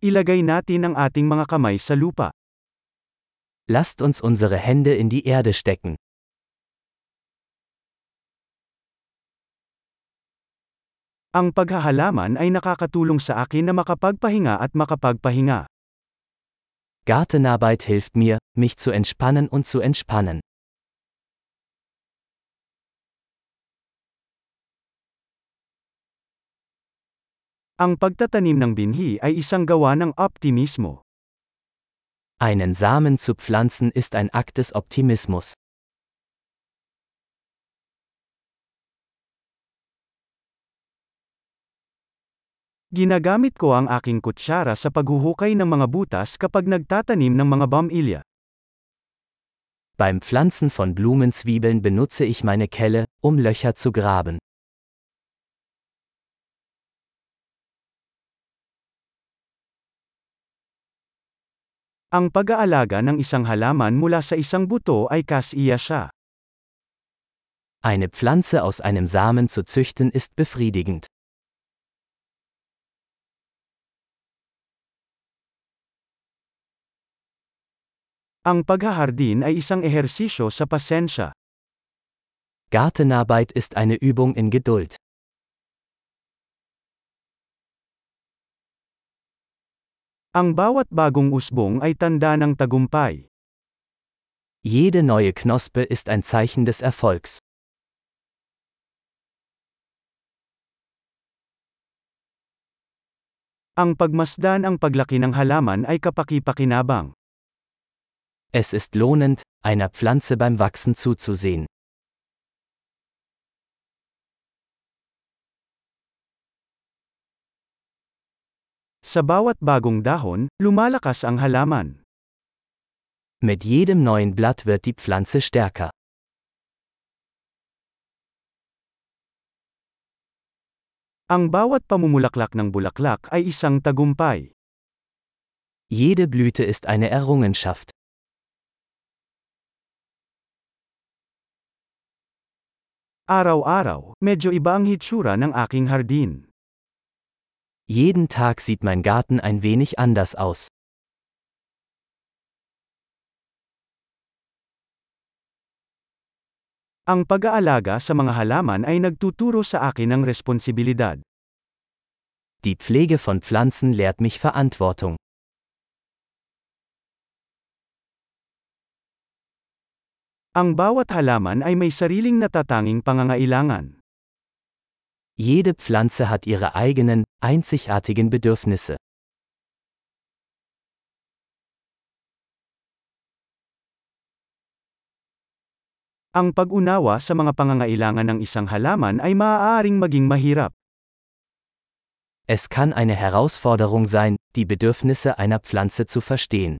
Ilagay natin ang ating mga kamay sa lupa. Lasst uns unsere Hände in die Erde stecken. Ang paghahalaman ay nakakatulong sa akin na makapagpahinga at makapagpahinga. Gartenarbeit hilft mir, mich zu entspannen und zu entspannen. Ang pagtatanim ng binhi ay isang gawa ng optimismo. Einen Samen zu pflanzen ist ein Akt des Optimismus. Ginagamit ko ang aking kutsara sa paghuhukay ng mga butas kapag nagtatanim ng mga bamilya. Beim Pflanzen von Blumenzwiebeln benutze ich meine Kelle, um Löcher zu graben. Ang pag-aalaga ng isang halaman mula sa isang buto ay kasiya siya. Eine Pflanze aus einem Samen zu züchten ist befriedigend. Ang paghahardin ay isang ehersisyo sa pasensya. Gartenarbeit ist eine Übung in Geduld. Ang bawat bagong usbong ay tanda ng tagumpay. Jede neue Knospe ist ein Zeichen des Erfolgs. Ang pagmasdan ang paglaki ng halaman ay kapaki-pakinabang. Es ist lohnend, einer Pflanze beim Wachsen zuzusehen. Sa bawat bagong dahon, lumalakas ang halaman. Mit jedem neuen Blatt wird die Pflanze stärker. Ang bawat pamumulaklak ng bulaklak ay isang tagumpay. Jede Blüte ist eine Errungenschaft. Araw-araw, medyo iba ang hitsura ng aking hardin. Jeden Tag sieht mein Garten ein wenig anders aus. Ang pag-aalaga sa mga halaman ay nagtuturo sa akin ng responsibilidad. Die Pflege von Pflanzen lehrt mich Verantwortung. Ang bawat halaman ay may sariling natatanging pangangailangan. Jede Pflanze hat ihre eigenen, einzigartigen Bedürfnisse. Ang pag-unawa sa mga pangangailangan ng isang halaman ay maaaring maging mahirap. Es kann eine Herausforderung sein, die Bedürfnisse einer Pflanze zu verstehen.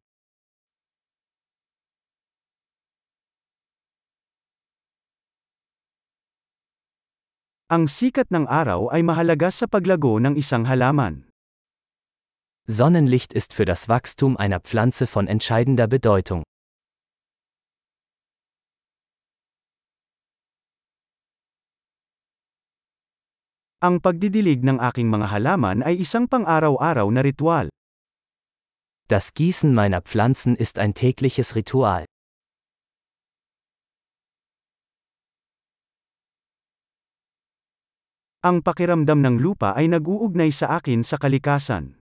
Ang sikat ng araw ay mahalaga sa paglago ng isang halaman. Sonnenlicht ist für das Wachstum einer Pflanze von entscheidender Bedeutung. Ang pagdidilig ng aking mga halaman ay isang pang-araw-araw na ritual. Das Gießen meiner Pflanzen ist ein tägliches Ritual. Ang pakiramdam ng lupa ay nag-uugnay sa akin sa kalikasan.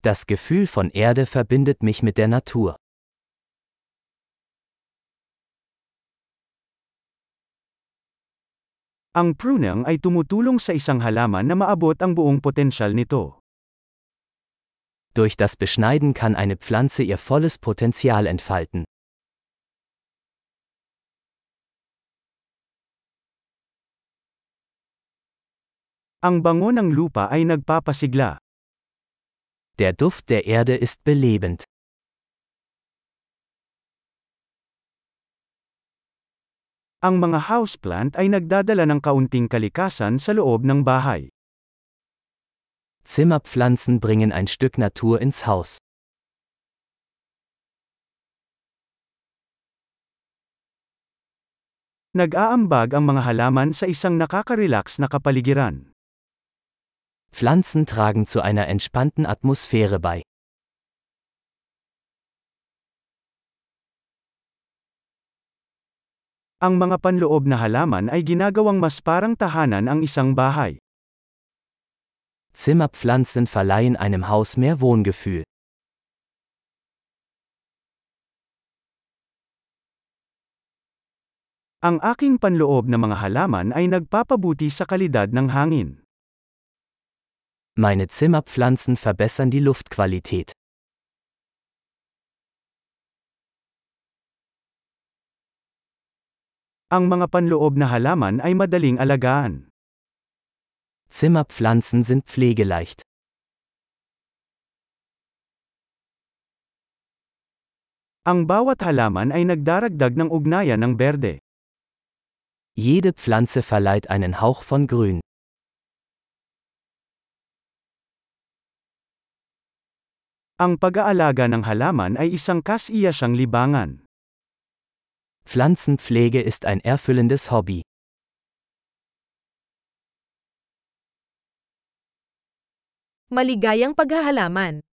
Das Gefühl von Erde verbindet mich mit der Natur. Ang pruning ay tumutulong sa isang halaman na maabot ang buong potensyal nito. Durch das Beschneiden kann eine Pflanze ihr volles Potenzial entfalten. Ang bango ng lupa ay nagpapasigla. Der Duft der Erde ist belebend. Ang mga houseplant ay nagdadala ng kaunting kalikasan sa loob ng bahay. Zimmerpflanzen bringen ein Stück Natur ins Haus. Nag-aambag ang mga halaman sa isang nakaka-relax na kapaligiran. Pflanzen tragen zu einer entspannten Atmosphäre bei. Ang mga panloob na halaman ay ginagawang mas parang tahanan ang isang bahay. Zimmerpflanzen verleihen einem Haus mehr Wohngefühl. Ang aking panloob na mga halaman ay nagpapabuti sa kalidad ng hangin. Meine Zimmerpflanzen verbessern die Luftqualität. Ang mga panloob na halaman ay madaling alagaan. Zimmerpflanzen sind pflegeleicht. Ang bawat halaman ay nagdaragdag ng ugnayan ng berde. Jede Pflanze verleiht einen Hauch von Grün. Ang pag-aalaga ng halaman ay isang kasiyasyang libangan. Pflanzenpflege ist ein erfüllendes Hobby. Maligayang paghahalaman!